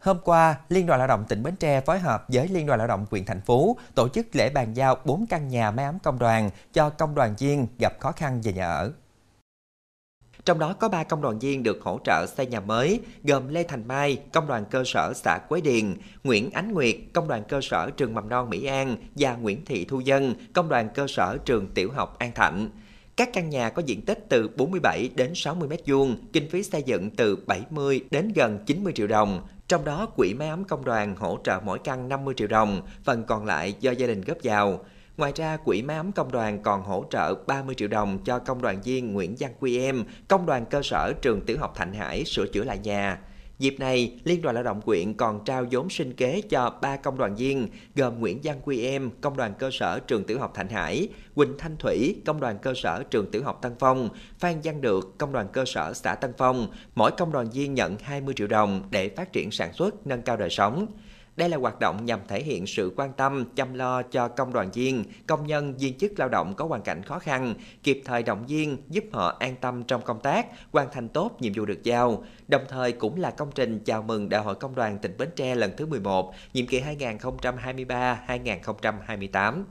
Hôm qua, Liên đoàn Lao động tỉnh Bến Tre phối hợp với Liên đoàn Lao động huyện thành phố tổ chức lễ bàn giao 4 căn nhà máy ấm công đoàn cho công đoàn viên gặp khó khăn về nhà ở. Trong đó có 3 công đoàn viên được hỗ trợ xây nhà mới, gồm Lê Thành Mai, công đoàn cơ sở xã Quế Điền, Nguyễn Ánh Nguyệt, công đoàn cơ sở trường mầm non Mỹ An và Nguyễn Thị Thu Dân, công đoàn cơ sở trường tiểu học An Thạnh. Các căn nhà có diện tích từ 47 đến 60m2, kinh phí xây dựng từ 70 đến gần 90 triệu đồng. Trong đó, quỹ máy ấm công đoàn hỗ trợ mỗi căn 50 triệu đồng, phần còn lại do gia đình góp vào. Ngoài ra, Quỹ Máy ấm Công đoàn còn hỗ trợ 30 triệu đồng cho công đoàn viên Nguyễn Văn Quy Em, công đoàn cơ sở trường tiểu học Thạnh Hải sửa chữa lại nhà. Dịp này, Liên đoàn Lao động quyện còn trao vốn sinh kế cho ba công đoàn viên gồm Nguyễn Văn Quy Em, công đoàn cơ sở trường tiểu học Thạnh Hải, Quỳnh Thanh Thủy, công đoàn cơ sở trường tiểu học Tân Phong, Phan Văn Được, công đoàn cơ sở xã Tân Phong. Mỗi công đoàn viên nhận 20 triệu đồng để phát triển sản xuất, nâng cao đời sống. Đây là hoạt động nhằm thể hiện sự quan tâm, chăm lo cho công đoàn viên, công nhân, viên chức lao động có hoàn cảnh khó khăn, kịp thời động viên, giúp họ an tâm trong công tác, hoàn thành tốt nhiệm vụ được giao. Đồng thời cũng là công trình chào mừng Đại hội Công đoàn tỉnh Bến Tre lần thứ 11, nhiệm kỳ 2023-2028.